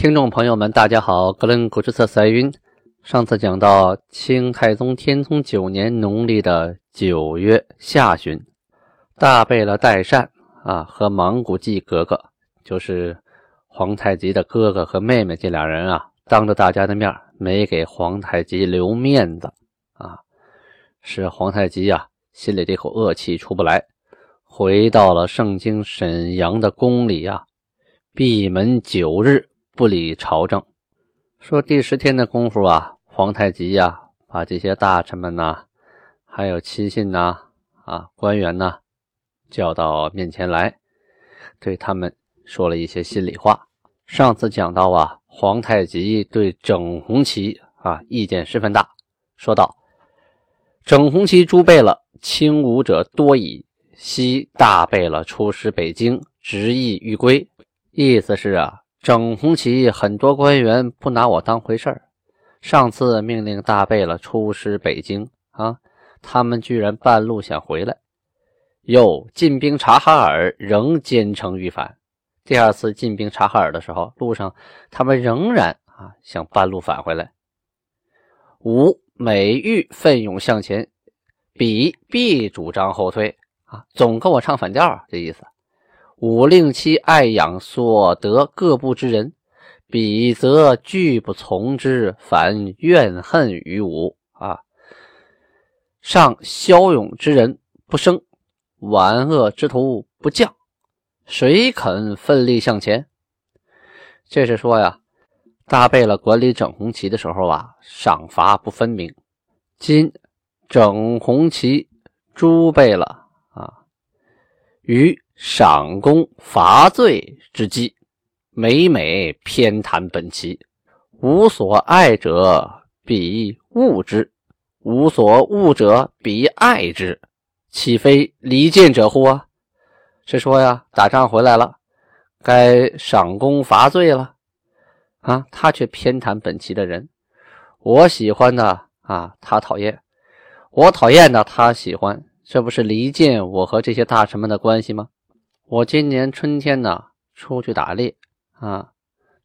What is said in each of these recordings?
听众朋友们，大家好，格伦古之色塞云。上次讲到清太宗天聪九年农历的九月下旬，大贝勒代善啊和莽古济格格，就是皇太极的哥哥和妹妹这俩人啊，当着大家的面没给皇太极留面子啊。使皇太极呀，心里这口恶气出不来，回到了盛京沈阳的宫里呀，闭门九日，不理朝政。说第十天的功夫啊，皇太极呀，把这些大臣们呐，还有亲信呐，啊官员呐，叫到面前来，对他们说了一些心里话。上次讲到啊，皇太极对整红旗啊意见十分大，说道。整红旗诸贝勒轻武者多矣，昔大贝勒出师北京，执意欲归。意思是啊，整红旗很多官员不拿我当回事儿。上次命令大贝勒出师北京啊，他们居然半路想回来。又进兵察哈尔，仍坚称欲返。第二次进兵察哈尔的时候，路上他们仍然啊想半路返回来。五。每欲奋勇向前，彼必主张后退啊！总跟我唱反调，这意思。吾令其爱养所得各部之人，彼则拒不从之，反怨恨于吾啊！上骁勇之人不生，顽恶之徒不降，谁肯奋力向前？这是说呀。大贝勒管理整红旗的时候啊，赏罚不分明。今整红旗诸贝勒啊，于赏功罚罪之际，每每偏袒本旗，无所爱者必恶之，无所恶者必爱之，岂非离间者乎啊？是说呀，打仗回来了，该赏功罚罪了。啊，他却偏袒本旗的人，我喜欢的啊，他讨厌；我讨厌的，他喜欢，这不是离间我和这些大臣们的关系吗？我今年春天呢，出去打猎啊，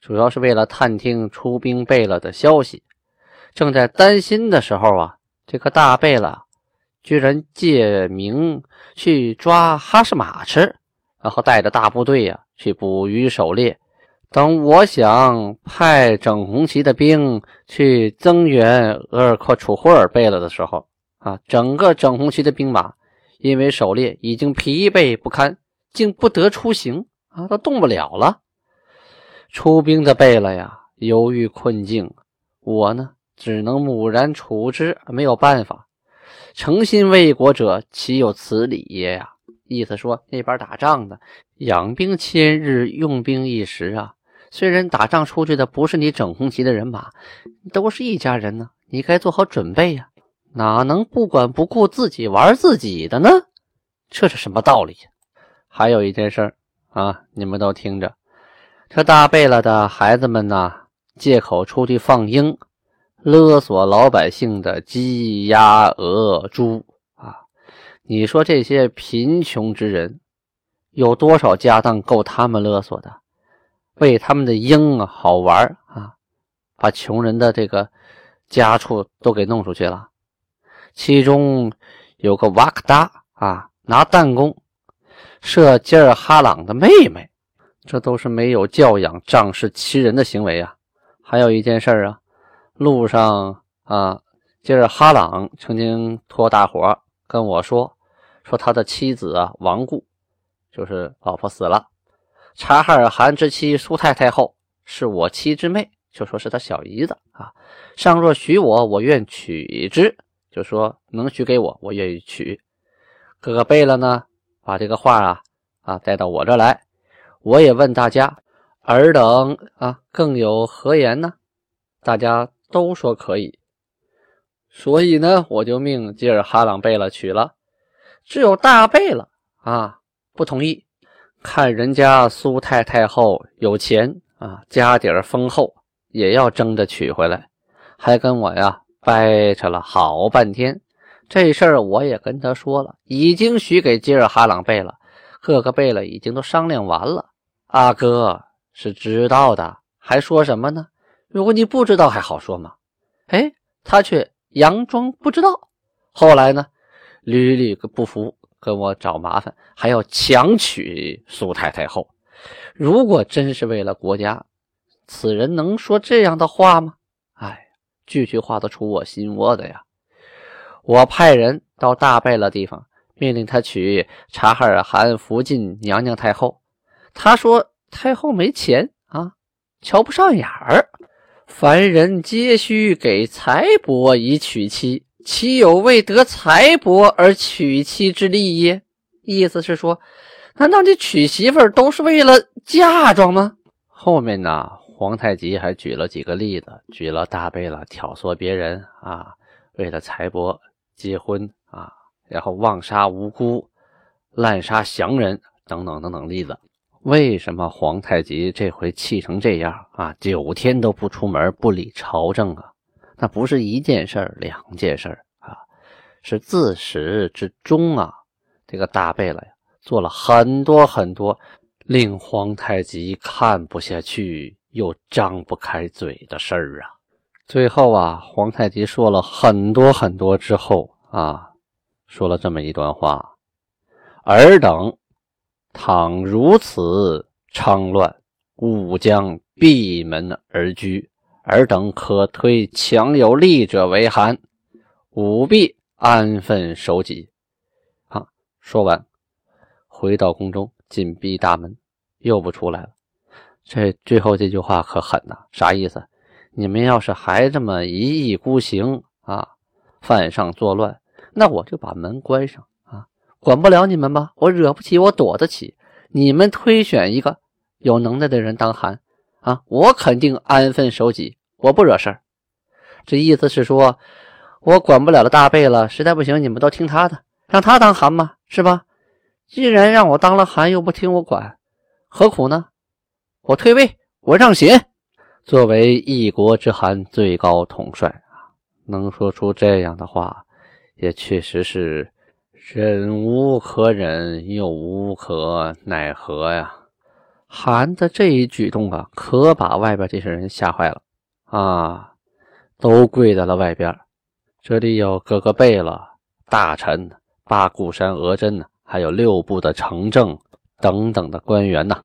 主要是为了探听出兵贝勒的消息。正在担心的时候啊，这个大贝勒居然借名去抓哈什马吃，然后带着大部队呀去捕鱼狩猎。等我想派整红旗的兵去增援额尔克楚霍尔贝勒的时候，啊，整个整红旗的兵马因为狩猎已经疲惫不堪，竟不得出行啊，都动不了了。出兵的贝勒呀，犹豫困境，我呢只能木然处之，没有办法。诚心为国者，岂有此理也呀？意思说，那边打仗的，养兵千日，用兵一时啊。虽然打仗出去的不是你整红旗的人马，都是一家人呢，你该做好准备呀，哪能不管不顾自己玩自己的呢？这是什么道理呀？还有一件事啊，你们都听着，这大贝勒的孩子们呐，借口出去放鹰，勒索老百姓的鸡鸭鹅猪啊，你说这些贫穷之人，有多少家当够他们勒索的？为他们的鹰啊好玩啊，把穷人的这个家畜都给弄出去了。其中有个瓦克达啊，拿弹弓射吉尔哈朗的妹妹，这都是没有教养、仗势欺人的行为啊。还有一件事啊，路上啊，吉尔哈朗曾经托大伙跟我说，说他的妻子啊亡故，就是老婆死了。察哈尔汗之妻苏太太后是我妻之妹，就说是他小姨子啊。上若许我，我愿娶之，就说能许给我，我愿意娶。哥哥贝勒呢，把这个话啊啊带到我这来。我也问大家尔等啊，更有何言呢？大家都说可以，所以呢，我就命吉尔哈朗贝勒娶了。只有大贝勒啊不同意，看人家苏太太后有钱啊，家底儿丰厚，也要争着娶回来，还跟我呀掰扯了好半天。这事儿我也跟他说了，已经许给吉尔哈朗贝勒，各个贝勒已经都商量完了。阿哥。是知道的，还说什么呢？如果你不知道还好说嘛。哎，他却佯装不知道。后来呢，屡屡不服，跟我找麻烦，还要强娶苏太太后。如果真是为了国家，此人能说这样的话吗？哎，句句话都出我心窝的呀。我派人到大贝勒地方，命令他娶察哈尔汗福晋娘娘太后。他说。太后没钱啊，瞧不上眼儿。凡人皆须给财帛以娶妻，岂有为得财帛而娶妻之利也？意思是说，难道你娶媳妇都是为了嫁妆吗？后面呢，皇太极还举了几个例子，举了大贝勒挑唆别人啊，为了财帛结婚啊，然后妄杀无辜、滥杀降人等等等等例子。为什么皇太极这回气成这样啊？九天都不出门，不理朝政啊？那不是一件事儿，两件事儿啊，是自始至终啊。这个大贝勒呀，做了很多很多令皇太极看不下去又张不开嘴的事儿啊。最后啊，皇太极说了很多很多之后啊，说了这么一段话：尔等。倘如此猖乱，吾将闭门而居。尔等可推强有力者为韩，吾必安分守己。啊！说完，回到宫中，紧闭大门，又不出来了。这最后这句话可狠呐！啥意思？你们要是还这么一意孤行啊，犯上作乱，那我就把门关上啊。管不了你们吧？我惹不起，我躲得起。你们推选一个有能耐的人当汗啊，我肯定安分守己，我不惹事儿。这意思是说，我管不了的大贝了，实在不行，你们都听他的，让他当汗嘛，是吧？既然让我当了汗，又不听我管，何苦呢？我退位，我让贤。作为一国之韩最高统帅啊，能说出这样的话，也确实是。忍无可忍，又无可奈何呀！韩的这一举动啊，可把外边这些人吓坏了啊，都跪在了外边。这里有各个贝勒、大臣、八固山额真呢，还有六部的城正等等的官员呢。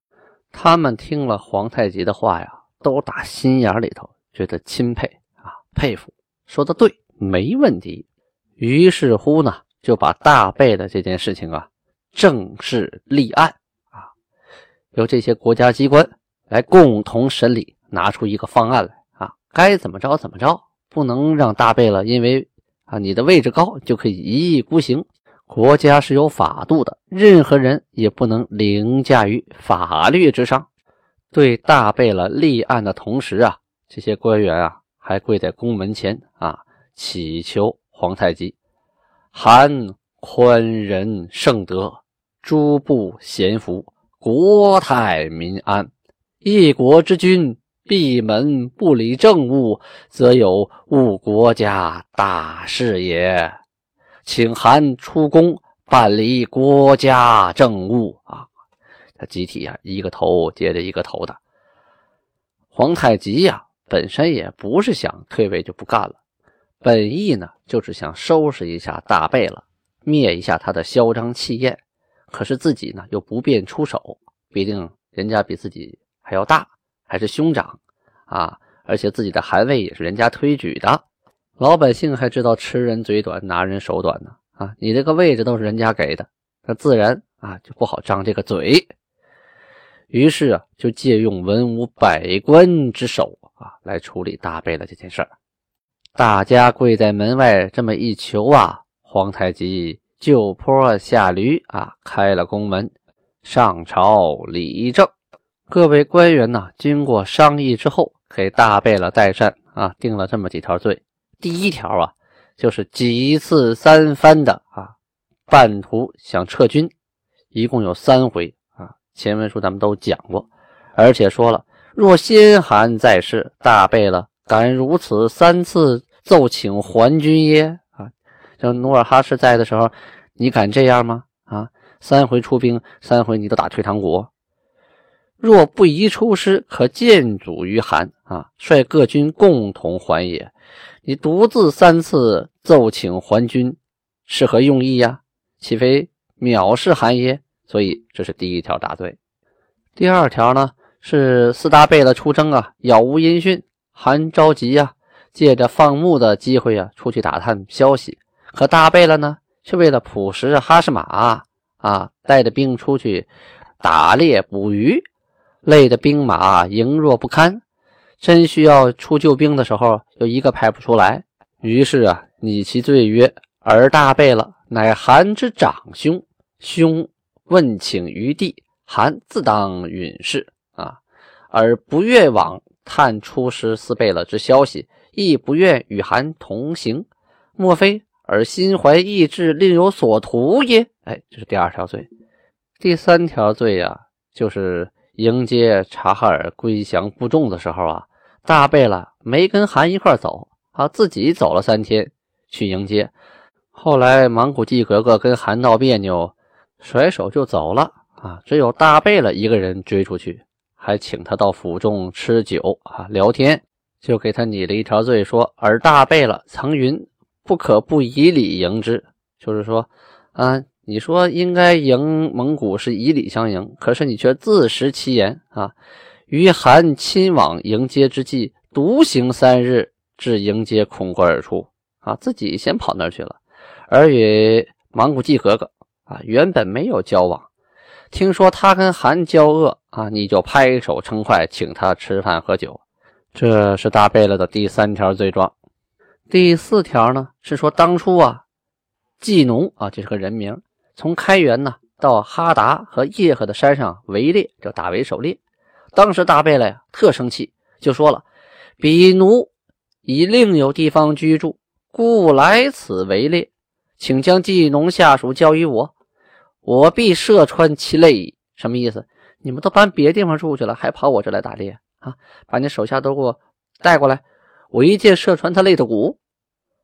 他们听了皇太极的话呀，都打心眼里头觉得钦佩啊，佩服，说的对，没问题。于是乎呢。就把大贝的这件事情啊正式立案啊，由这些国家机关来共同审理，拿出一个方案来啊，该怎么着怎么着，不能让大贝勒因为啊你的位置高就可以一意孤行。国家是有法度的，任何人也不能凌驾于法律之上。对大贝勒立案的同时啊，这些官员啊还跪在宫门前啊祈求皇太极。韩宽仁圣德，诸部贤福，国泰民安。一国之君闭门不理政务，则有误国家大事也。请韩出宫办理国家政务啊！他集体呀，一个头接着一个头的。皇太极呀，本身也不是想退位就不干了。本意呢，就是想收拾一下大贝勒，灭一下他的嚣张气焰。可是自己呢，又不便出手，毕竟人家比自己还要大，还是兄长啊！而且自己的汗位也是人家推举的，老百姓还知道吃人嘴短，拿人手短呢啊！你这个位置都是人家给的，那自然啊就不好张这个嘴。于是啊，就借用文武百官之手啊，来处理大贝勒这件事儿。大家跪在门外，这么一求啊，皇太极就坡下驴啊，开了宫门，上朝理政。各位官员呢，经过商议之后，给大贝勒代善啊定了这么几条罪。第一条啊，就是几次三番的啊，半途想撤军，一共有三回。前文书咱们都讲过，而且说了，若先汗在世，大贝勒敢如此三次奏请还军耶？啊，像努尔哈赤在的时候，你敢这样吗？啊，三回出兵，三回你都打退堂鼓。若不宜出师，可见主于韩啊，率各军共同还也。你独自三次奏请还军，是何用意呀？岂非藐视韩耶？所以这是第一条大罪。第二条呢，是四大贝勒出征啊，杳无音讯。韩着急呀，借着放牧的机会啊，出去打探消息。可大贝勒呢，却为了捕食哈什马啊，带着兵出去打猎捕鱼。累的兵马羸弱不堪，真需要出救兵的时候，又一个派不出来。于是啊，拟其罪曰：“尔大贝勒乃韩之长兄，兄问请于地，韩自当允事啊。而不愿往探出师四贝勒之消息，亦不愿与韩同行，莫非尔心怀异志，另有所图也？”哎，这是第二条罪。第三条罪呀，就是。迎接察哈尔归降部众的时候啊，大贝勒没跟韩一块走啊，自己走了三天去迎接。后来莽古季格格跟韩闹别扭，甩手就走了啊，只有大贝勒一个人追出去，还请他到府中吃酒啊聊天，就给他拟了一条罪，说尔大贝勒曾云不可不以礼迎之，就是说啊。你说应该迎蒙古是以礼相迎，可是你却自食其言啊！于韩亲往迎接之际，独行三日，至迎接空关而出啊！自己先跑那儿去了，而与蒙古季格格啊原本没有交往，听说他跟韩交恶啊，你就拍手称快，请他吃饭喝酒，这是大贝勒的第三条罪状。第四条呢是说当初啊，季农啊，这是个人名。从开元呢到哈达和叶赫的山上围猎，叫打围狩猎。当时大贝勒呀特生气，就说了：“比奴已另有地方居住，故来此围猎，请将季农下属交于我，我必射穿其肋。”什么意思？你们都搬别地方住去了，还跑我这来打猎啊？把你手下都给我带过来，我一箭射穿他肋的骨。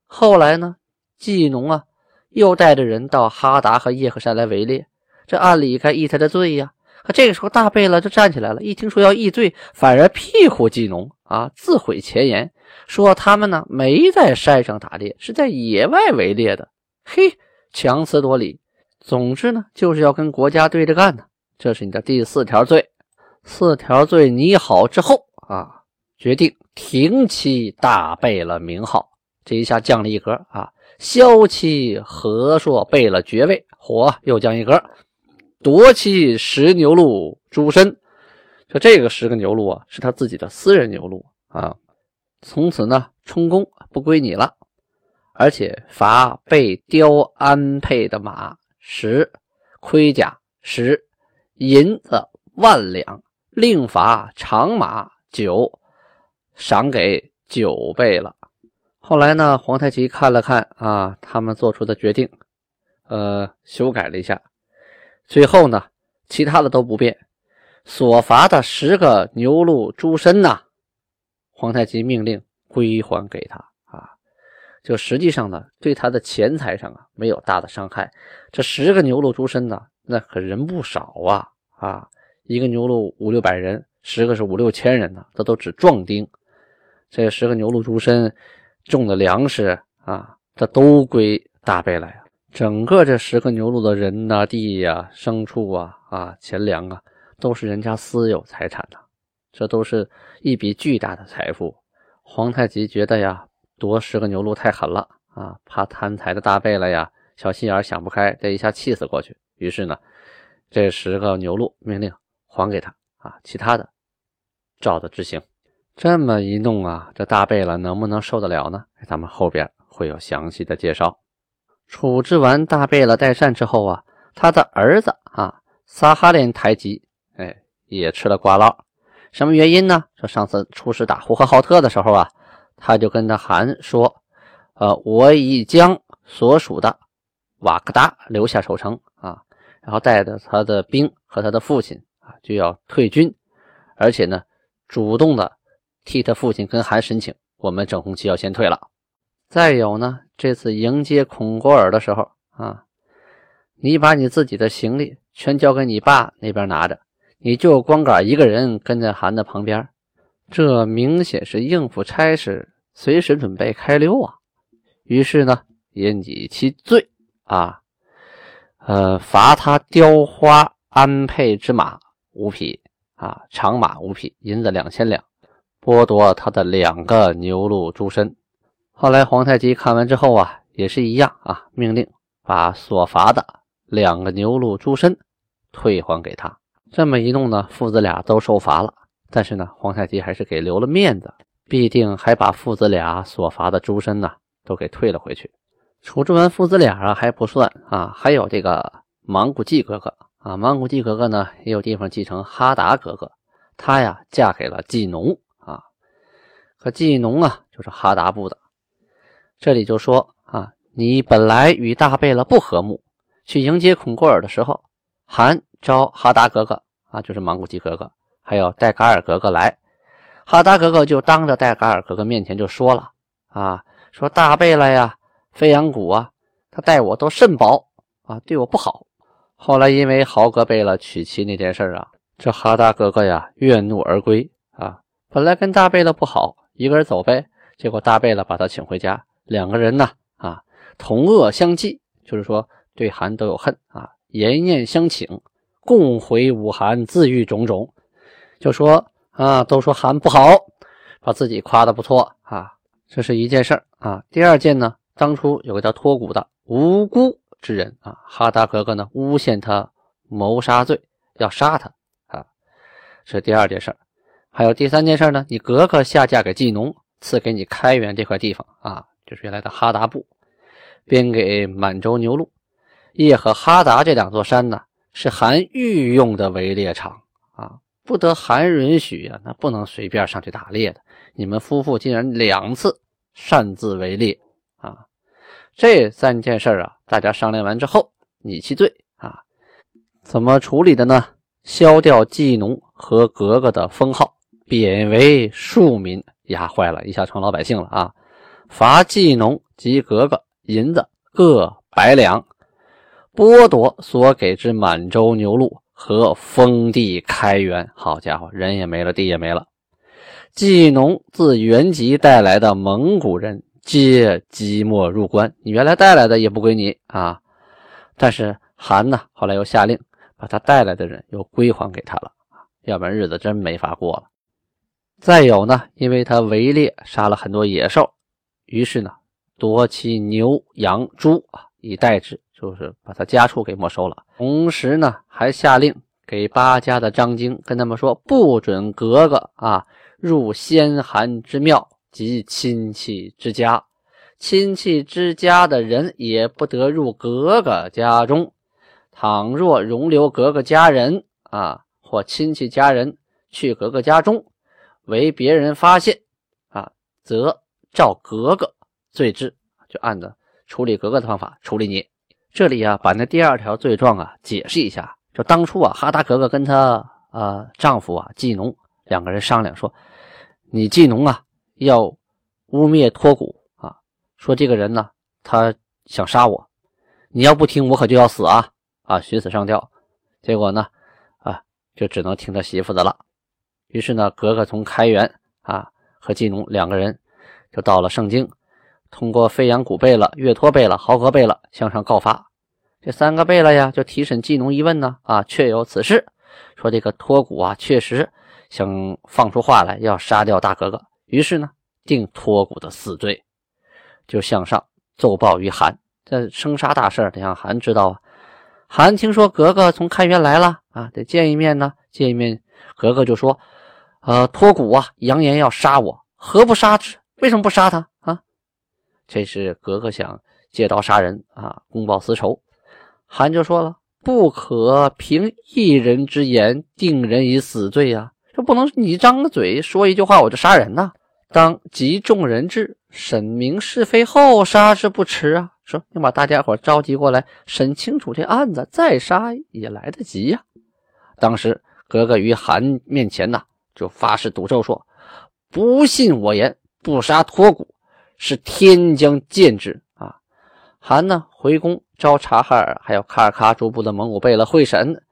后来呢，季农啊。又带着人到哈达和叶赫山来围猎，这按理该议他的罪呀。可这个时候，大贝勒就站起来了，一听说要议罪，反而庇护季农啊，自毁前言，说他们呢没在山上打猎，是在野外围猎的。嘿，强词夺理。总之呢，就是要跟国家对着干呢。这是你的第四条罪。四条罪拟好之后啊，决定停其大贝勒名号。这一下降了一格啊。削其和硕贝勒爵位，火又降一格，夺其十牛鹿诸身。说这个十个牛鹿啊，是他自己的私人牛鹿啊。从此呢，充公不归你了，而且罚被雕安配的马十，盔甲十，银子万两，另罚长马九，赏给九倍了。后来呢，皇太极看了看啊，他们做出的决定，呃，修改了一下。最后呢，其他的都不变，所罚的十个牛鹿猪身呐，皇太极命令归还给他。就实际上呢，对他的钱财上啊没有大的伤害。这十个牛鹿猪身呢，那可人不少啊啊，一个牛鹿五六百人，十个是五六千人呢，这都指壮丁。这十个牛鹿猪身。种的粮食啊，这都归大贝勒呀。整个这十个牛鹿的人呐、地呀、牲畜啊、啊钱粮啊，都是人家私有财产呐，这都是一笔巨大的财富。皇太极觉得呀，夺十个牛鹿太狠了啊，怕贪财的大贝勒呀，小心眼想不开，这一下气死过去。于是呢，这十个牛鹿命令还给他啊，其他的照着执行。这么一弄啊，这大贝勒能不能受得了呢？咱们后边会有详细的介绍。处置完大贝勒代善之后啊，他的儿子啊撒哈林台吉，哎，也吃了瓜烙。什么原因呢？说上次出使打呼和浩特的时候啊，他就跟他韩说：“呃，我已将所属的瓦格达留下守城啊，然后带着他的兵和他的父亲啊就要退军，而且呢，主动的替他父亲跟韩申请，我们整红旗要先退了。再有呢，这次迎接孔郭尔的时候啊，你把你自己的行李全交给你爸那边拿着。”你就光杆一个人跟在韩的旁边，这明显是应付差事，随时准备开溜啊！于是呢，也拟其罪啊，呃，罚他雕花安配之马五匹啊，长马五匹，银子两千两，剥夺他的两个牛鹿诸身。后来皇太极看完之后啊，也是一样啊，命令把所罚的两个牛鹿诸身退还给他。这么一弄呢，父子俩都受罚了。但是呢，皇太极还是给留了面子，必定还把父子俩所罚的诸身呢都给退了回去。处置完父子俩啊还不算啊，还有这个莽古季格格啊，莽古季格格呢也有地方继承哈达格格，她呀嫁给了季农啊。可季农啊就是哈达部的，这里就说啊，你本来与大贝勒不和睦，去迎接孔过尔的时候，韩。招哈达格格啊，就是莽古季格格，还有戴嘎尔格格来。哈达格格就当着戴嘎尔格格面前就说了啊，说大贝勒呀，飞扬谷啊，他待我都甚薄啊，对我不好。后来因为豪格贝勒娶妻那件事啊，这哈达格格呀怨怒而归啊。本来跟大贝勒不好，一个人走呗。结果大贝勒把他请回家，两个人呢啊同恶相济，就是说对韩都有恨啊，言念相请。共回武韩，自愈种种，就说啊，都说韩不好，把自己夸的不错啊，这是一件事儿啊。第二件呢，当初有个叫托古的无辜之人啊，哈达格格呢诬陷他谋杀罪，要杀他啊，这是第二件事儿。还有第三件事呢，你格格下嫁给季农，赐给你开元这块地方啊，就是原来的哈达部，编给满洲牛录，叶和哈达这两座山呢。是韩御用的围猎场，不得韩允许呀，那不能随便上去打猎的。你们夫妇竟然两次擅自围猎啊！这三件事啊，大家商量完之后，拟其罪啊，怎么处理的呢？削掉季农和格格的封号，贬为庶民，压坏了一下成老百姓了啊！罚季农及格格银子各百两。剥夺所给之满洲牛鹿和封地开元，好家伙，人也没了，地也没了。季农自原籍带来的蒙古人皆即没入关，你原来带来的也不归你啊。但是韩呢，后来又下令把他带来的人又归还给他了要不然日子真没法过了。再有呢，因为他围猎杀了很多野兽，于是呢，夺其牛羊猪啊以代之。就是把他家畜给没收了，同时呢，还下令给八家的张京跟他们说，不准格格啊入先寒之庙及亲戚之家，亲戚之家的人也不得入格格家中。倘若容留格格家人啊或亲戚家人去格格家中，为别人发现啊，则照格格罪之，就按着处理格格的方法处理你。这里啊，把那第二条罪状啊解释一下。就当初啊，哈达格格跟她呃丈夫啊季农两个人商量说，你季农啊要污蔑托古啊，说这个人呢他想杀我，你要不听我可就要死啊啊，寻死上吊。结果呢啊就只能听他媳妇的了。于是呢，格格从开元啊和季农两个人就到了盛京。通过飞扬古贝勒、岳托贝勒、豪格贝勒向上告发，这三个贝勒呀就提审季农一问呢，啊，确有此事，说这个托古啊确实想放出话来要杀掉大哥哥，于是呢定托古的死罪，就向上奏报于韩。这生杀大事得让韩知道啊。韩听说格格从开元来了啊，得见一面呢。见一面，格格就说：“呃，托古啊，扬言要杀我，何不杀之？为什么不杀他啊？”这是格格想借刀杀人啊，公报私仇。韩就说了：“不可凭一人之言定人以死罪呀！这不能你张个嘴说一句话我就杀人呐！当集众人质，审明是非后杀之不迟啊！说你把大家伙召集过来，审清楚这案子，再杀也来得及呀！当时格格于韩面前呐，就发誓赌咒说：“不信我言，不杀托骨，是天将见之！”韩呢回宫召察哈尔还有卡尔喀诸部的蒙古贝勒会审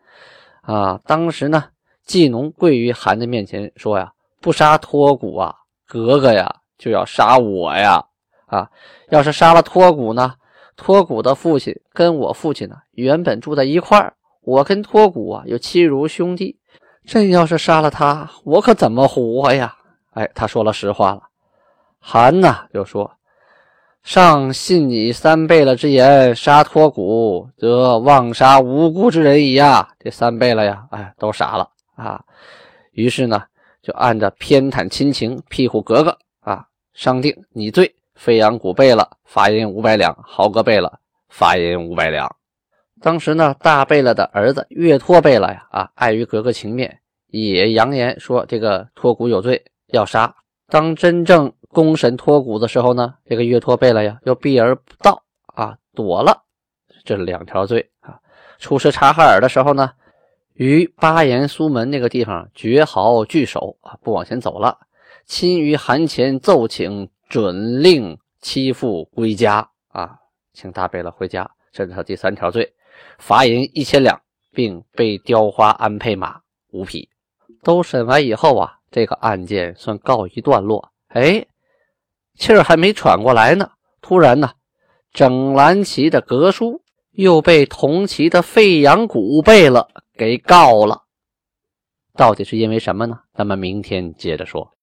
啊！当时呢，季农跪于韩的面前说呀：“不杀托骨啊，格格呀就要杀我呀！啊，要是杀了托骨呢？”托骨的父亲跟我父亲呢，原本住在一块儿。我跟托骨啊，有亲如兄弟。朕要是杀了他，我可怎么活呀？哎，他说了实话了。韩呢就说：“上信你三贝勒之言，杀托骨，则妄杀无辜之人矣呀！”这三贝勒呀，哎，都傻了啊。于是呢，就按照偏袒亲情、庇护格格啊，商定你罪。飞扬古贝勒罚银五百两，豪格贝勒罚银五百两。当时呢，大贝勒的儿子岳托贝勒呀，啊，碍于格格情面，也扬言说这个托古有罪，要杀。当真正公审托骨的时候呢，这个月托贝勒呀，又避而不到啊，躲了。这两条罪啊。出使察哈尔的时候呢，于巴颜苏门那个地方绝壕据守啊，不往前走了。亲于韩前奏请。准令妻妇归家啊，请大贝勒回家。这是他第三条罪，罚银一千两，并被雕花安配马五匹。都审完以后啊，这个案件算告一段落。哎，气儿还没喘过来呢，突然呢，整蓝旗的格叔又被同旗的费扬古贝勒给告了。到底是因为什么呢？咱们明天接着说。